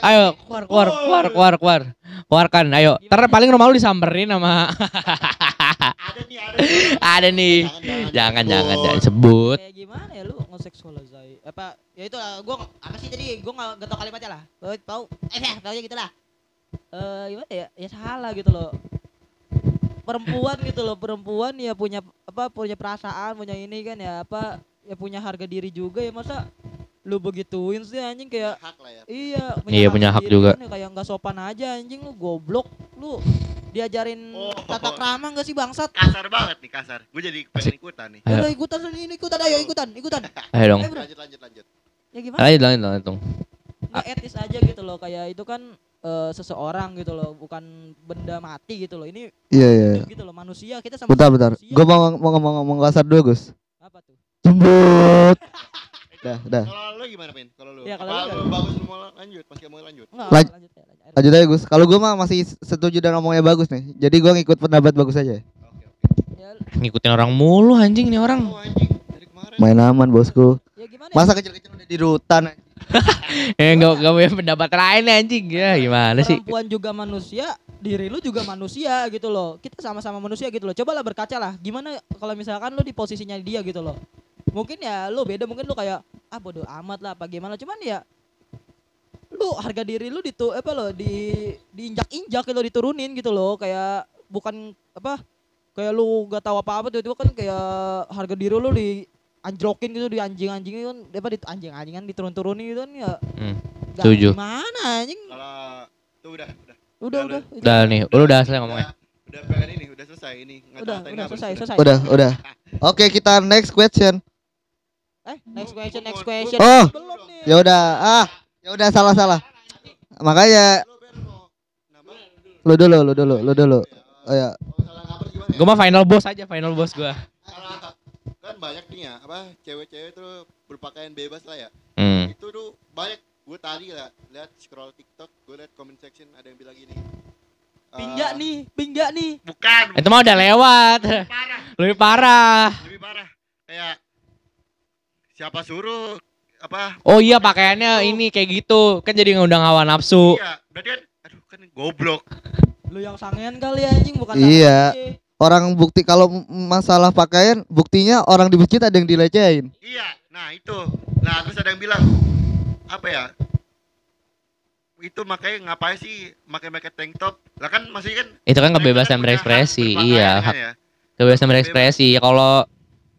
Ayo, keluar, keluar, keluar, keluar, keluar. Keluarkan, ayo. Ntar paling rumah lu disamperin sama ada nih ada nih. ada nih. Jangan, jangan, jangan sebut. Kayak gimana ya lu nge-sexualize apa ya itu lah gua apa sih tadi gua nggak nggak tahu kalimatnya lah gua tahu eh ya tahu gitu lah eh gimana ya ya salah gitu loh perempuan gitu loh perempuan ya punya apa punya perasaan punya ini kan ya apa ya punya harga diri juga ya masa lu begituin sih anjing kayak hak lah ya iya Iya, punya hak juga. kan ya, kayak nggak sopan aja anjing lu goblok lu diajarin Oh. tata krama nggak sih bangsat kasar banget nih kasar gue jadi pengen ikutan nih Ayo. Ayo ikutan ini ikutan ayo ikutan ikutan Ayo dong. Ayo, bro. lanjut lanjut lanjut ya gimana Lanjut, lanjut, lanjut. nggak etis aja gitu loh kayak itu kan eh, seseorang gitu loh bukan benda mati gitu loh ini Iya, iya. iya. gitu loh manusia kita sama Bentar, bentar. Gue mau mau ngomong ngomong kasar dulu, Gus. apa tuh Jembut. Dah, dah. kalau lu gimana Pin kalau lu Iya, kalau lu bagus lu mau lanjut masih mau lanjut Enggak, Lanj- lanjut ya lanjut. Lanjut aja, Gus. Kalau gue mah masih setuju dan ngomongnya bagus nih. Jadi gue ngikut pendapat bagus aja. oke oke ya, Ngikutin orang mulu anjing nih orang. oh anjing dari kemarin Main aman, bosku. ya gimana ya? Masa kecil-kecil udah di rutan. Eh enggak enggak punya pendapat lain anjing. Ya gimana sih? perempuan juga manusia diri lu juga manusia gitu loh kita sama-sama manusia gitu loh cobalah berkaca lah gimana kalau misalkan lu di posisinya dia gitu loh mungkin ya lu beda mungkin lu kayak ah bodo amat lah apa gimana? Cuman ya lu harga diri lu ditu apa lo di diinjak-injak gitu diturunin gitu loh. Kayak bukan apa kayak lu gak tahu apa-apa tiba-tiba kan kayak harga diri lu di anjlokin gitu di anjing-anjingin kan. Apa di anjing-anjingan diturun-turunin gitu kan ya Hmm, gak setuju. gimana anjing? Kalau tuh udah udah. Udah Udah, udah. Udah. Nih, lu udah selesai ngomongnya. udah, udah pengen ini udah selesai ini udah udah selesai selesai. Udah, udah. Oke, kita next question. Eh next question next question Oh. Ya udah. Ah, ya udah salah salah. Makanya Lu, dulu, lu dulu, lu dulu. Oh ya. Gua mah final boss aja, final boss gua. Kalau- kan banyak nih ya apa cewek-cewek tuh berpakaian bebas lah ya Hmm. itu tuh banyak gue tadi lah lihat scroll TikTok gue lihat comment section ada yang bilang gini eh, pinjak nih pinjak nih bukan Itu mah udah lewat. parah Lebih parah. lebih parah kayak siapa suruh apa Oh iya pakaiannya ini kayak gitu. Kan jadi ngundang hawa nafsu. iya berarti kan aduh kan goblok lu yang sangean kali anjing bukan Iya. sangean. Orang bukti kalau masalah pakaian, buktinya orang di masjid ada yang dilecehin. iya nah itu nah terus ada yang bilang apa ya itu makanya ngapain sih pakai pakai tank top lah kan masih kan Itu kan kebebasan kan berekspresi. Iya, kan ya. kebebasan berekspresi. Ya kalau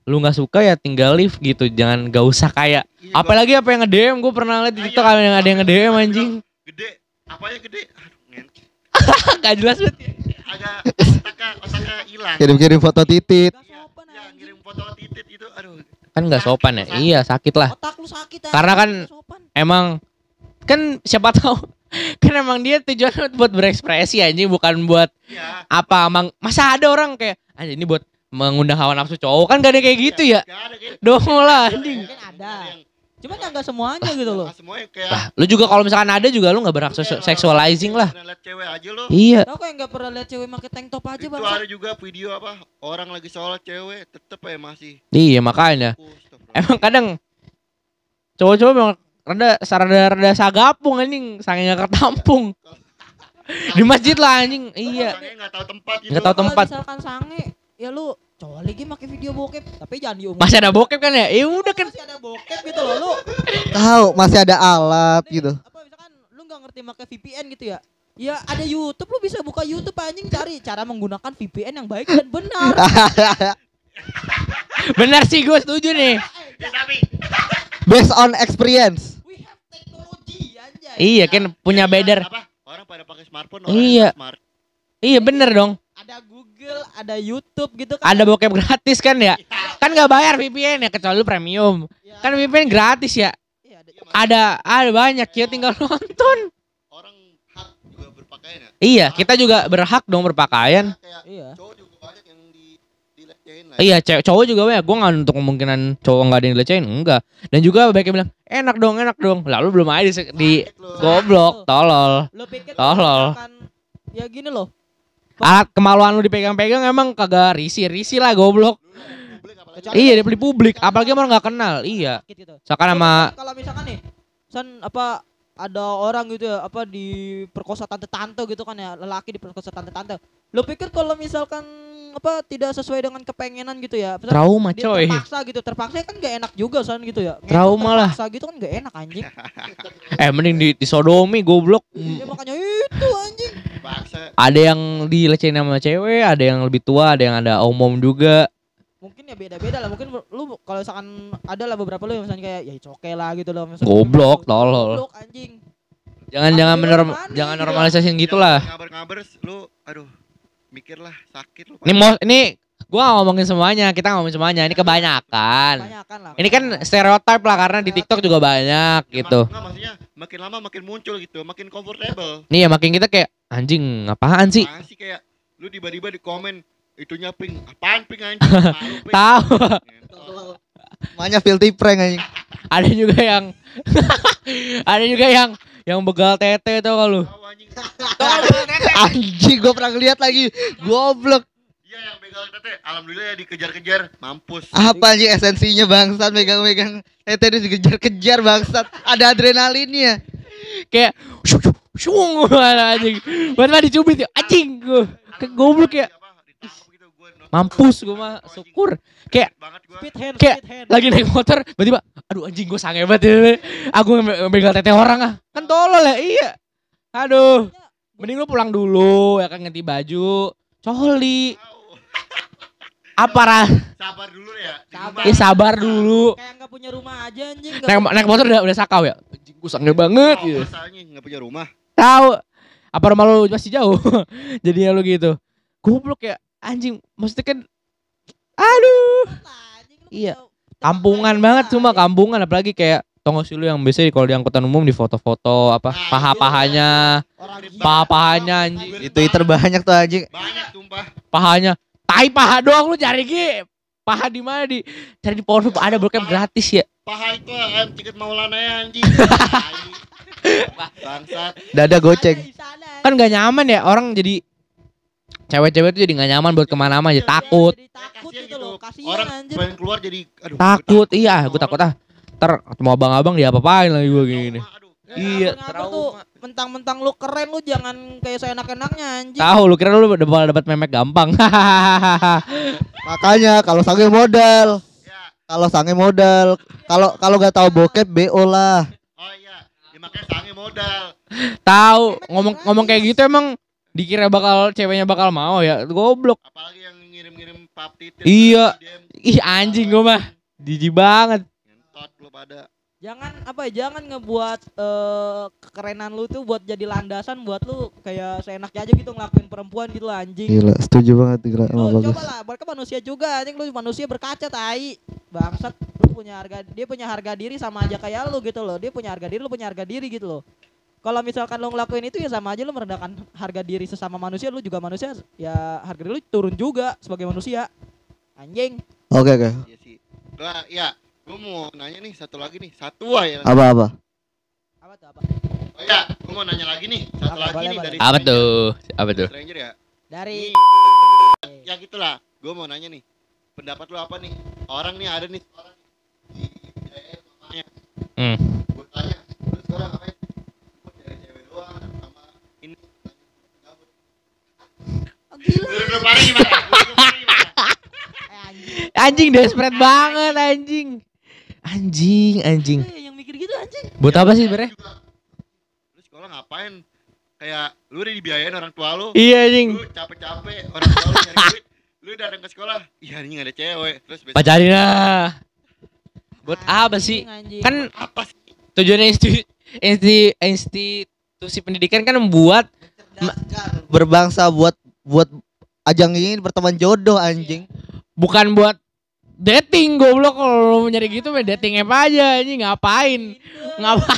lu nggak suka ya tinggal leave gitu. Jangan gak usah kayak Iya, apalagi apa yang nge-DM gue pernah lihat di TikTok iya. ada yang ada yang nge-DM anjing. gede apanya gede aduh ngen Gak jelas banget. ya. agak otaknya otaknya hilang Kirim-kirim foto titit. Iya, ya, anjing ngirim foto titit itu aduh Kan nggak sopan ya. Iya, sakit lah. otak lu sakit anjing. Karena kan-. Emang kan siapa tahu kan emang dia tujuannya buat berekspresi anjing bukan buat iya apa emang masa ada orang kayak anjing ini buat mengundang hawa nafsu cowok. Kan gak ada kayak gitu ya? Gak ada kayak dong lah anjing. Mungkin ada. yang ya nggak semuanya gitu loh. Ah, semuanya kayak Lah, lu juga kalau misalkan ada juga lu nggak berhak Iya, sexualizing lah. liat cewek aja lo iya. Tau kayak nggak pernah lihat cewek pakai tank top aja itu bang ada juga video apa orang lagi sholat cewek tetep ya masih. Iya makanya. Emang kadang cowok-cowok memang rada rada rada sagapung anjing. Saking gak ketampung. Di masjid lah anjing. Iya. Nggak tahu tempat gitu. Nggak tahu tempat. misalkan sange ya lu cowok lagi pakai video bokep tapi jangan diumum masih ada bokep kan ya ya udah kan masih ada bokep gitu loh lu Tahu masih ada alat nih, gitu. apa misalkan lu nggak ngerti pakai VPN gitu ya ya ada YouTube lu bisa buka YouTube anjing cari cara menggunakan VPN yang baik dan benar benar sih gue setuju nih Eh, Ya, tapi Based on experience. We have teknologi anjay. Iya kan punya ya, beder. Apa? Orang pada pakai smartphone, Iya. smart. Iya bener dong. Ada Google, ada YouTube gitu kan. Ada bokep gratis kan ya? Kan nggak bayar VPN ya kecuali lu premium. Ya, Kan VPN gratis ya. iya, ada. Iya. Ada ada banyak ya tinggal nonton. Orang hak juga berpakaian ya. Iya, kita juga berhak dong berpakaian. Iya. cowok juga banyak yang di dilecehin lah. Iya, cewek cowok juga banyak. Gue nggak untuk kemungkinan cowok nggak ada yang dilecehin, enggak. Dan juga banyak yang bilang enak dong, enak dong. Lalu belum aja di, di goblok, tolol. Lo pikir Tolol. ya gini loh. Alat kemaluan lu dipegang-pegang emang kagak risih lah goblok. Kecuali- Iya, di publik, apalagi orang nggak kenal. Iya. Gitu. Seakan sama Kalau misalkan nih, san apa ada orang gitu ya, apa diperkosa tante-tante gitu kan ya, lelaki diperkosa tante-tante. Lo pikir kalau misalkan apa tidak sesuai dengan kepengenan gitu ya? misalkan trauma dia coy. terpaksa gitu, terpaksa kan gak enak juga san gitu ya. Ngentot Trauma lah. Terpaksa gitu kan gak enak anjing. Eh mending di, disodomi goblok. ya makanya itu anjing. Ada yang dilecehin sama cewek, ada yang lebih tua, ada yang ada omom juga. Mungkin ya beda-beda lah. Mungkin lu kalau misalkan ada lah beberapa lu yang misalnya kayak ya okay lah gitu loh. Misalkan Goblok, tolol. Goblok anjing. Jangan Ah, jangan bener mana jangan normalisasiin gitulah. Ngabar-ngabar lu aduh mikir lah sakit lu. Ini mau ini gua ngomongin semuanya, kita ngomongin semuanya. Ini kebanyakan. Kebanyakan lah. Ini kan stereotip lah karena di TikTok juga banyak Ya, gitu. mak- Enggak maksudnya makin lama makin muncul gitu, makin comfortable. Nih ya makin kita kayak anjing apaan sih? Apaan sih kayak lu tiba-tiba di komen itunya pink, apaan pink anjing? Tahu. Namanya filthy prank anjing. Ada juga yang ada juga yang yang begal tete tuh kalau. Anjing. Anjing gua pernah ngeliat lagi. Goblok. Iya yang begal tete, alhamdulillah ya dikejar-kejar, mampus. Apa anjing esensinya bangsat megang-megang tete terus dikejar-kejar bangsat. Ada adrenalinnya. Kayak syung anjing. Mana dicubit ya anjing gua. Ke goblok ya. Mampus gua mah syukur. Kayak banget gua. Speed hand, Kayak speed hand. lagi naik motor tiba-tiba aduh anjing gue sange banget ya. Aku begal tete orang ah. Kan tolol ya. Iya. Aduh. Mending lu pulang dulu ya kan ganti baju. Coli. Apa rah? Sabar dulu ya. Sabar. Ya sabar dulu. Kayak nggak punya rumah aja anjing. Naik, naik motor udah udah sakau ya. Anjing gue sange banget Oh, gitu. masalahnya nggak punya rumah. Tahu. Apa rumah lu masih jauh? Jadinya lu gitu. Goblok ya. Anjing, maksudnya kan aduh. Iya. Kampungan banget cuma kampungan apalagi kayak tau gak sih lu yang biasa kalau di angkutan umum di foto-foto apa Nah, paha-pahanya gila. paha-pahanya anjing Di Twitter banyak tuh anjing. Banyak tumpah. pahanya tai paha doang lu cari ki paha di mana di cari di porno ada bokep gratis ya Paha itu ayam tiket maulana ya anjing. Bangsat. Dada goceng. Kan gak nyaman ya orang jadi cewek-cewek tuh jadi gak nyaman buat ke mana-mana jadi takut Jadi takut Kasian gitu loh. Kasihan Orang anjir. pengen keluar jadi aduh. takut iya gue takut ah ntar mau abang-abang dia apa-apain lagi gue gini. Ya, Iya, ngabur-ngabur tuh mentang-mentang lu keren lu jangan kayak saya enak-enaknya anjing. tahu lu kira lu udah bakal dapat memek gampang Makanya kalau sange modal, Ya. kalau sange modal, kalau kalau gak tahu bokep BO lah. Oh iya. Ya makanya sange modal. tahu ngomong ngomong kayak gitu emang dikira bakal ceweknya bakal mau ya goblok Apalagi yang ngirim-ngirim pap titit. Iya. Ih anjing gue mah jijik banget Ngentot lu pada. Jangan apa ya, jangan ngebuat eh, kekerenan lu tuh buat jadi landasan buat lu kayak seenaknya aja gitu ngelakuin perempuan gitu lah anjing. Gila, setuju banget gila. Lu bagus. coba lah, mereka manusia juga anjing lu manusia berkaca tai. Bangsat, lu punya harga dia punya harga diri sama aja kayak lu gitu loh. Dia punya harga diri, lu punya harga diri gitu loh. Kalau misalkan lu ngelakuin itu ya sama aja lu merendahkan harga diri sesama manusia, lu juga manusia ya harga diri lu turun juga sebagai manusia. Anjing. Oke oke. Iya sih. Gua ya, gua mau nanya nih satu lagi nih. Satu aja. Apa apa? Apa tuh apa? Oh iya, gua mau nanya lagi nih. Satu Apa, lagi boleh, nih boleh. dari apa stranger. tuh apa tuh Stranger ya. Dari Nih, ya gitulah. Gua mau nanya nih. Pendapat lu apa nih? Orang nih ada nih orang di daerah mamanya. hmm. Tanya, sekarang cewek doang sama ini. Oh, gila. Lu gimana? Anjing desperate banget anjing anjing anjing Eh, yang mikir gitu anjing. buat apa sih Juga. Lu sekolah ngapain? Kayak lu udah dibiayain orang tua lu. iya anjing Lu capek-capek orang tua lu nyari duit. Lu datang ke sekolah, iya anjing ada cewek. Terus pacarin lah Buat apa sih? Anjing, anjing. Kan Apa sih? tujuannya institusi, institusi pendidikan kan membuat berbangsa buat buat ajang ini berteman jodoh anjing. bukan buat dating goblok. Kalau lu nyari gitu mah dating apa aja anjing. Ngapain? Ngapa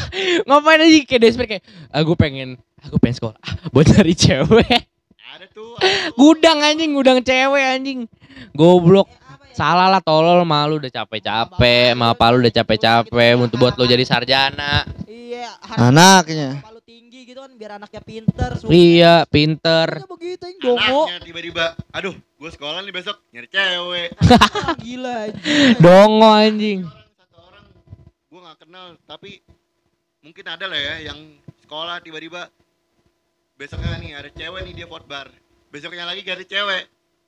ngapain aja? Kayak desperate kayak aku pengen aku pengen sekolah. Ah, buat cari cewek. Ada tuh. ada gudang anjing. Gudang cewek anjing. Goblok. Salah lah tolol malu udah capek-capek sama lu udah capek-capek untuk buat lo jadi sarjana. Iya, Anaknya. Tinggi gitu kan biar anaknya pinter. sukses. iya pinter begitu yang dongo. Anaknya tiba-tiba, aduh, gue sekolah nih besok nyari cewek. Ah, Gila anjing. dongo anjing satu orang gue nggak kenal tapi mungkin ada lah ya yang sekolah tiba-tiba besoknya nih ada cewek nih dia bar besoknya lagi gak ada cewek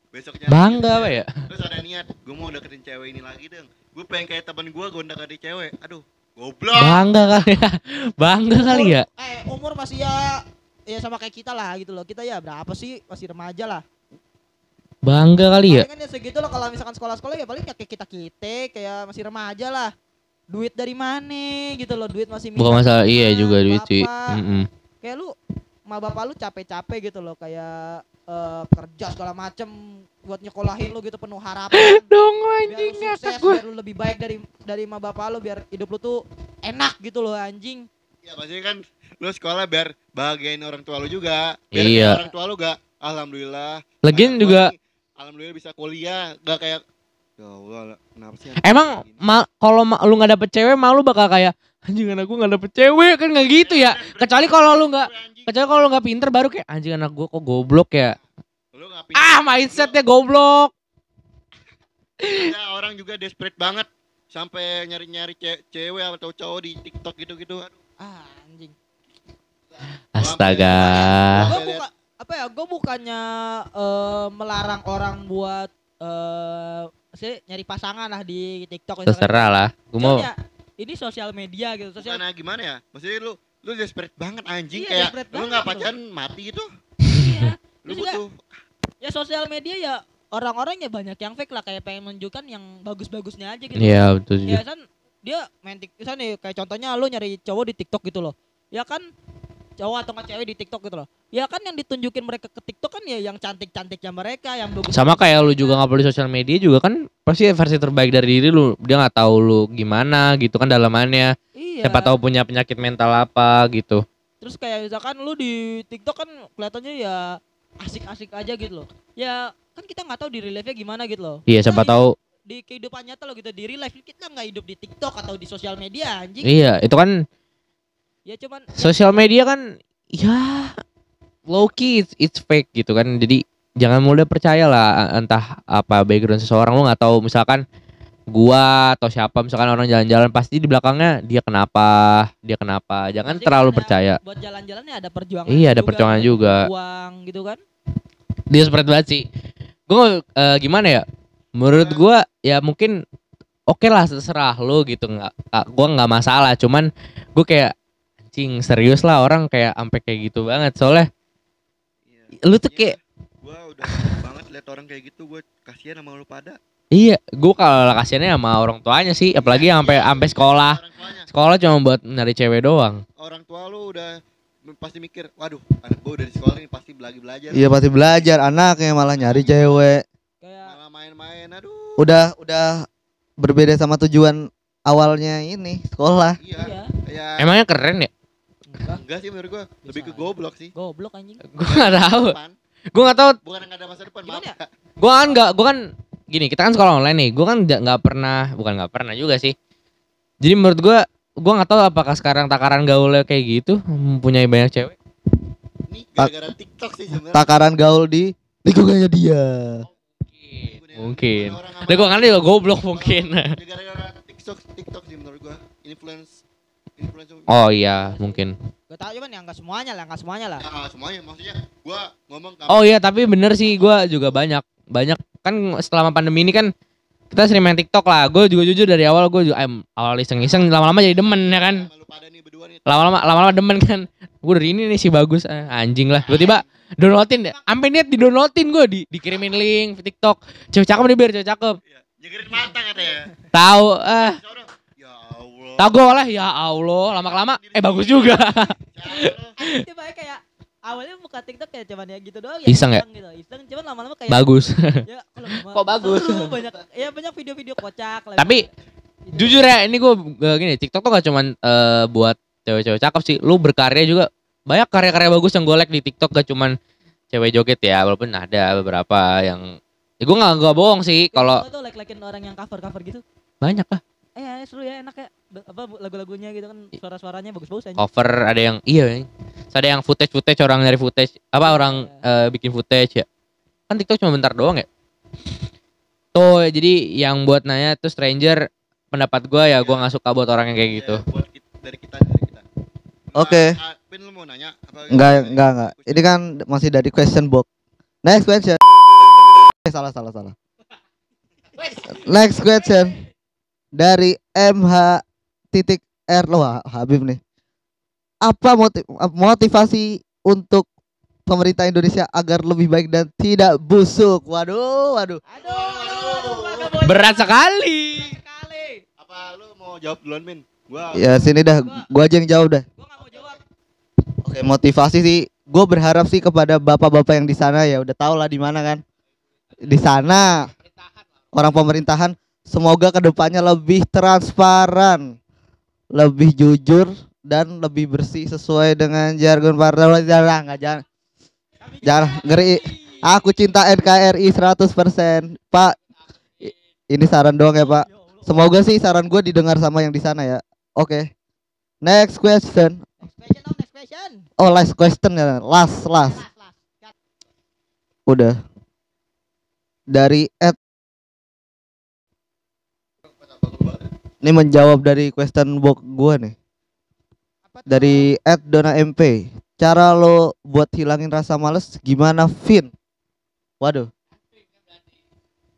besoknya bangga ada apa ya terus ada niat gue mau deketin cewek ini lagi dong gue pengen kayak temen gue gue deketin cewek aduh goblok bangga kali ya bangga kali ya Umur- Eh, umur masih ya ya sama kayak kita lah gitu loh. Kita ya berapa sih? Masih remaja lah. bangga kali ya Paling kan ya segitu loh kalau misalkan sekolah-sekolah ya paling ya kayak kita-kita kayak masih remaja lah. Duit dari mana gitu loh, duit masih bukan masalah iya juga duit sih bapak. Mm-mm. Kayak lu ma bapak lu capek-capek gitu loh kayak eh, kerja segala macem buat nyekolahin lu gitu penuh harapan. biar anjing lu ngakak sukses, gue biar lu lebih baik dari dari ma bapak lu biar hidup lu tuh enak gitu loh anjing. ya maksudnya kan lu sekolah biar bahagiain orang tua lu juga biar Iya. orang tua lu gak alhamdulillah Lagian juga- nih, alhamdulillah bisa kuliah gak kayak ya Allah kenapa sih Emang ma kalau ma lu nggak dapet cewek malu bakal kayak anjing anak gua nggak dapet cewek kan nggak gitu ya. Kecuali kalau lu nggak kecuali kalau lu nggak pinter baru kayak anjing anak gua kok goblok ya. lu gak pinter. Ah mindsetnya goblok. ada orang juga desperate banget sampai nyari-nyari ce- cewek atau cowok di TikTok gitu-gitu. Aduh, Ah anjing. Astaga. Gue buka apa ya? Gue bukannya eh, melarang orang buat eh sih nyari pasangan lah di TikTok. Terserah lah. Gua mau ya, ini sosial media gitu. Sosial Bukan gimana ya? Maksudnya lu lu desperate banget anjing Iya, kayak lu nggak gitu. pacaran mati gitu. Iya. Lu butuh ya sosial media ya orang-orang ya banyak yang fake lah kayak pengen menunjukkan yang bagus-bagusnya aja gitu. Iya betul. Ya kan dia main tik misalnya nih kayak contohnya lu nyari cowok di TikTok gitu loh. Ya kan cowok atau nggak cewek di TikTok gitu loh. Ya kan yang ditunjukin mereka ke TikTok kan ya yang cantik-cantiknya mereka, yang bagus. Sama kayak lu juga nggak perlu sosial media juga kan pasti versi terbaik dari diri lu. Dia nggak tahu lu gimana gitu kan dalamannya. Iya. Siapa tahu punya penyakit mental apa gitu. Terus kayak misalkan lu di TikTok kan kelihatannya ya asik-asik aja gitu loh. Ya kan kita nggak tahu di real life-nya gimana gitu loh. Iya siapa hidup tahu. di kehidupan nyata lo gitu di real life kita nggak hidup di TikTok atau di sosial media anjing. Iya itu kan Ya cuman sosial media kan ya low key it's, it's fake gitu kan. Jadi jangan mudah percaya lah entah apa background seseorang. Lu nggak tahu misalkan gua atau siapa misalkan orang jalan-jalan pasti di belakangnya dia kenapa dia kenapa. Jangan Pasti terlalu percaya. buat jalan-jalannya ada perjuangan. Iya, ada juga, perjuangan juga. Uang gitu kan. dia seperti banget sih. Gua eh, gimana ya? Menurut gua ya mungkin oke lah terserah lu gitu. Nggak ah, gua nggak masalah. Cuman gua kayak anjing serius lah orang kayak sampai kayak gitu banget soalnya Iya. lu tuh kayak gua udah banget liat orang kayak gitu, gua kasihan sama lu pada. Iya, gua kalau kasihannya sama orang tuanya sih, apalagi Iya, sampai iya, sampai iya, sekolah. Sekolah cuma buat nyari cewek doang. Orang tua lu udah pasti mikir, waduh, anak gua udah di sekolah ini pasti lagi belajar. Iya pasti belajar anaknya malah nyari cewek. Kayak Malah main-main, aduh. Udah udah berbeda sama tujuan awalnya ini sekolah. Iya. iya. Kayak Emangnya keren ya? Enggak, enggak sih menurut gua, lebih ke goblok sih. goblok anjing. Gua nggak tahu. Gua nggak tahu. Bukan enggak ada masa depan, Gimana maaf. ya? Gua kan nggak, gua kan gini. Kita kan sekolah online nih. Gua kan nggak nggak pernah, bukan nggak pernah juga sih. Jadi menurut gua, gua nggak tahu apakah sekarang takaran gaulnya kayak gitu, mempunyai banyak cewek. Ini gara-gara TikTok sih sebenarnya. Takaran gaul di lingkungannya dia. Mungkin. Sama- Lah gua kan juga goblok mungkin. Gara-gara TikTok TikTok sih menurut gua influence Oh iya, mungkin. Gak tau cuman ya nggak semuanya lah, nggak semuanya lah. ya, semuanya maksudnya gua ngomong Oh iya, tapi bener sih gua juga banyak banyak kan selama pandemi ini kan kita sering main TikTok lah. Gue juga jujur dari awal gue juga em, awal iseng-iseng lama-lama jadi demen ya kan. Lama-lama lama-lama demen kan. Gue dari ini nih si bagus eh, anjing lah. Tiba-tiba downloadin deh. Sampai niat di downloadin gue di dikirimin link TikTok. Cewek cakep nih biar cewek cakep. Iya. Nyegerin mata katanya. Tahu ah Tago lah ya Allah, lama-lama eh bagus juga. Baik kayak awalnya buka TikTok kayak cuman ya gitu doang Iseng ya? gitu. Iseng cuman lama-lama kayak bagus. ya Kok bagus? seru, banyak ya banyak video-video kocak lah. Tapi, Gitu. Jujur ya, ini gue gini, TikTok tuh gak cuman eh, buat cewek-cewek cakep sih. Lu berkarya juga banyak karya-karya bagus yang gue like di TikTok gak cuman cewek joget ya, walaupun ada beberapa yang ya gue gak, gak bohong sih kalau Gua tuh like-likein orang yang cover-cover gitu. banyak lah Eh ya, seru ya enak ya. Apa lagu-lagunya gitu kan suara-suaranya bagus-bagus aja. cover ada yang iya Terus ada yang footage footage orang dari footage apa orang eh, bikin footage ya kan TikTok cuma bentar doang ya tuh jadi yang buat nanya tuh stranger pendapat gua ya gua nggak suka buat orang yang kayak gitu Iya, buat kit- dari kita dari kita. Oke. Nah, ah, Pin lu mau nanya apa? Enggak, enggak, enggak. Ini kan masih dari question box. Next question. Eh, salah, salah, salah. Next question. Dari MH titik R loh Ha- Habib nih. Apa motiv motivasi untuk pemerintah Indonesia agar lebih baik dan tidak busuk? Waduh, waduh. Aduh, aduh, berat sekali sekali. Apa lu mau jawab duluan, Min? Gua Ya sini dah, gua aja yang jawab dah. Gua gak mau jawab. Oke, motivasi sih, gue berharap sih kepada bapak-bapak yang di sana ya udah tau lah di mana kan. Di sana orang pemerintahan semoga ke depannya lebih transparan, lebih jujur dan lebih bersih sesuai dengan jargon partai. Jangan, nggak jangan, jangan ngeri. Aku cinta NKRI 100% Pak. Ini saran doang ya Pak. Semoga sih saran gue didengar sama yang di sana ya. Oke. Next question. Next question dong, next question. Oh last question ya, last last. Udah. Dari Ed. Ini menjawab dari question box gua nih. Dari Ed Dona MP. Cara lo buat hilangin rasa males gimana, Vin? Waduh.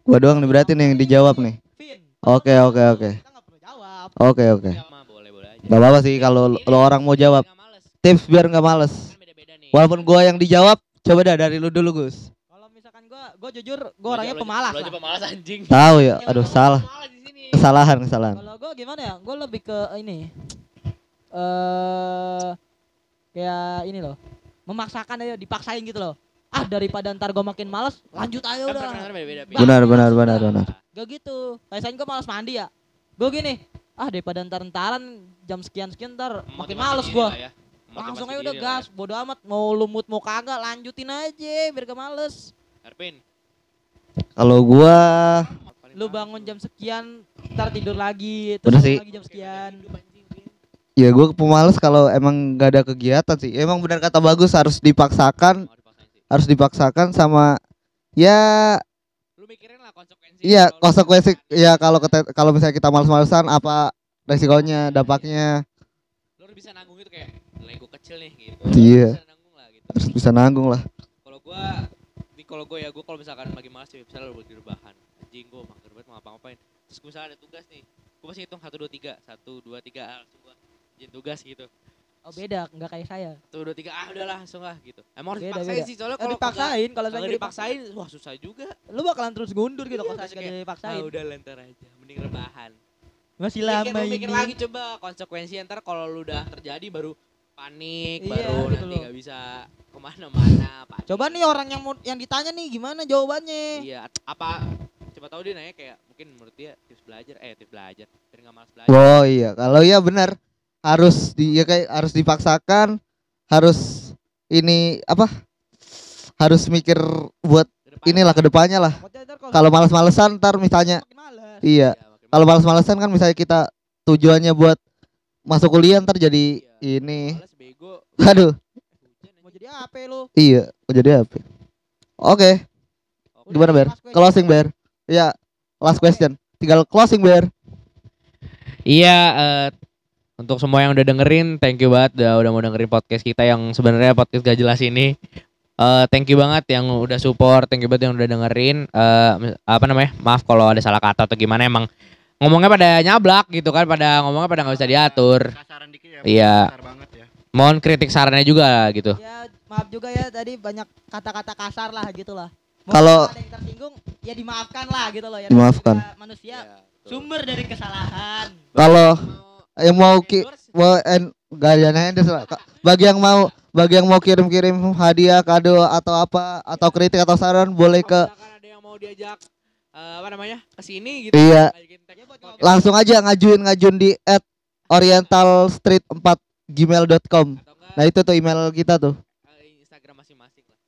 Gua doang nih berarti nih yang dijawab nih. Vin. Oke oke oke. Oke oke. aja Gak apa-apa sih kalau lo orang mau jawab. Tips biar nggak males. Walaupun gua yang dijawab, coba dah dari lu dulu Gus. Kalau misalkan gua, gua jujur, gua orangnya pemalas lah. pemalas anjing Tahu ya? Aduh salah. Kesalahan kesalahan. Kalau gua gimana ya? Gua lebih ke ini. Eh kayak ini loh. Memaksakan aja, dipaksain gitu loh. Ah daripada ntar gua makin males, lanjut aja udah. Benar benar benar benar. Gak gitu. Biasanya gua males mandi ya. Gua gini, ah daripada ntar entaran jam sekian sekian ntar makin males gua. Langsung aja udah gas, bodo amat mau lumut mau kagak lanjutin aja biar gak males. Erpin Kalau gua Lu bangun jam sekian, ntar tidur lagi, Bener terus sih. bangun lagi jam sekian. ya gua pemalas kalau emang gak ada kegiatan sih. Emang benar kata bagus harus dipaksakan, harus dipaksakan sama ya lu mikirin lah konsekuensi iya konsekuensi ya kalau kalau misalnya kita malas-malesan apa resikonya, dampaknya lu harus bisa nanggung itu kayak lego kecil nih gitu Iya. Lu bisa nanggung lah gitu harus bisa nanggung lah. kalau gua di kalau gua ya gua kalau misalkan lagi malas ya misalnya lu di rebahan anjing gua mau ngapa-ngapain terus gua misalnya ada tugas nih gua pasti hitung satu dua tiga satu dua tiga ah, langsung gua jadi tugas gitu Oh beda, nggak kayak saya. satu dua tiga ah udahlah langsung lah gitu emang harus Beda, dipaksain beda. sih soalnya Kalau dipaksain, kalau saya dipaksain wah susah juga lu bakalan terus ngundur gitu Iya, kalau saya dipaksain. ah udah lantar aja mending rebahan Masih Mikir, lama lu ini. mikir lagi coba konsekuensi ntar kalau lu udah terjadi baru panik Iya, baru gitu nanti nggak bisa ke mana-mana. Coba nih orang yang mau yang ditanya nih gimana jawabannya? iya apa coba tahu dia nanya kayak mungkin menurut dia tips belajar eh tips belajar biar nggak malas belajar Oh iya, kalau iya benar harus di ya kayak harus dipaksakan, harus ini apa? Harus mikir buat Ke depannya inilah ke depannya lah. Kalau males-malesan ntar misalnya males. iya, ya, makin kalau males-malesan kan misalnya kita tujuannya buat masuk kuliah ntar jadi Iya. ini. males bego Aduh, Mau jadi apa lu? iya, mau jadi apa? Oke, Oke. gimana Ber? Closing Ber. Iya, last question. Tinggal closing Ber. Iya, eh, untuk semua yang udah dengerin, thank you banget udah, udah mau dengerin podcast kita yang sebenarnya podcast gak jelas ini. Eh, thank you banget yang udah support, thank you banget yang udah dengerin. Eh, mis- apa namanya? Maaf kalau ada salah kata atau gimana emang ngomongnya pada nyablak gitu kan, pada ngomongnya pada nggak bisa diatur. Kasaran dikit ya. Iya. Ya. Mohon kritik sarannya juga gitu. Ya maaf juga ya tadi banyak kata-kata kasar lah gitu lah. Kalau- ada yang tersinggung ya dimaafkan lah gitu loh ya. Dimaafkan. Manusia sumber dari kesalahan. Kalau yang mau ki mau en gak ada endorse lah. Ka- bagi yang mau bagi yang mau kirim-kirim hadiah kado atau apa atau kritik atau saran boleh ke ada yang mau diajak eh, apa namanya ke sini gitu Iya. podcast. langsung aja ngajuin ngajuin di at orientalstreet4 gmail.com atau enggak nah itu tuh email kita tuh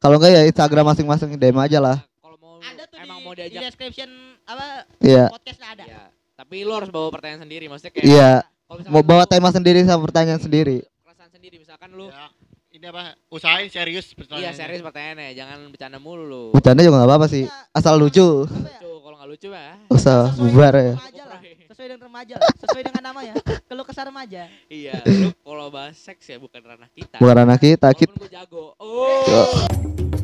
kalau enggak ya Instagram masing-masing DM aja lah. Nah, kalau mau Ada tuh emang di, mau di diajak description apa iya. podcastnya ada. ya tapi lu harus bawa pertanyaan sendiri maksudnya kayak iya. misalkan mau bawa tema sendiri sama pertanyaan sendiri. Perasaan sendiri misalkan lu Ya, ini apa? Usahain serius iya pertanyaannya. serius pertanyaannya jangan bercanda mulu lu bercanda juga nggak apa-apa sih asal lucu ya? lucu kalau nggak lucu mah usah bubar ya lah. Sesuai dengan remaja lah. Sesuai dengan namanya. Keluh kesah remaja. iya lu kalau bahas seks ya bukan ranah kita bukan ranah kita kita walaupun gue jago oh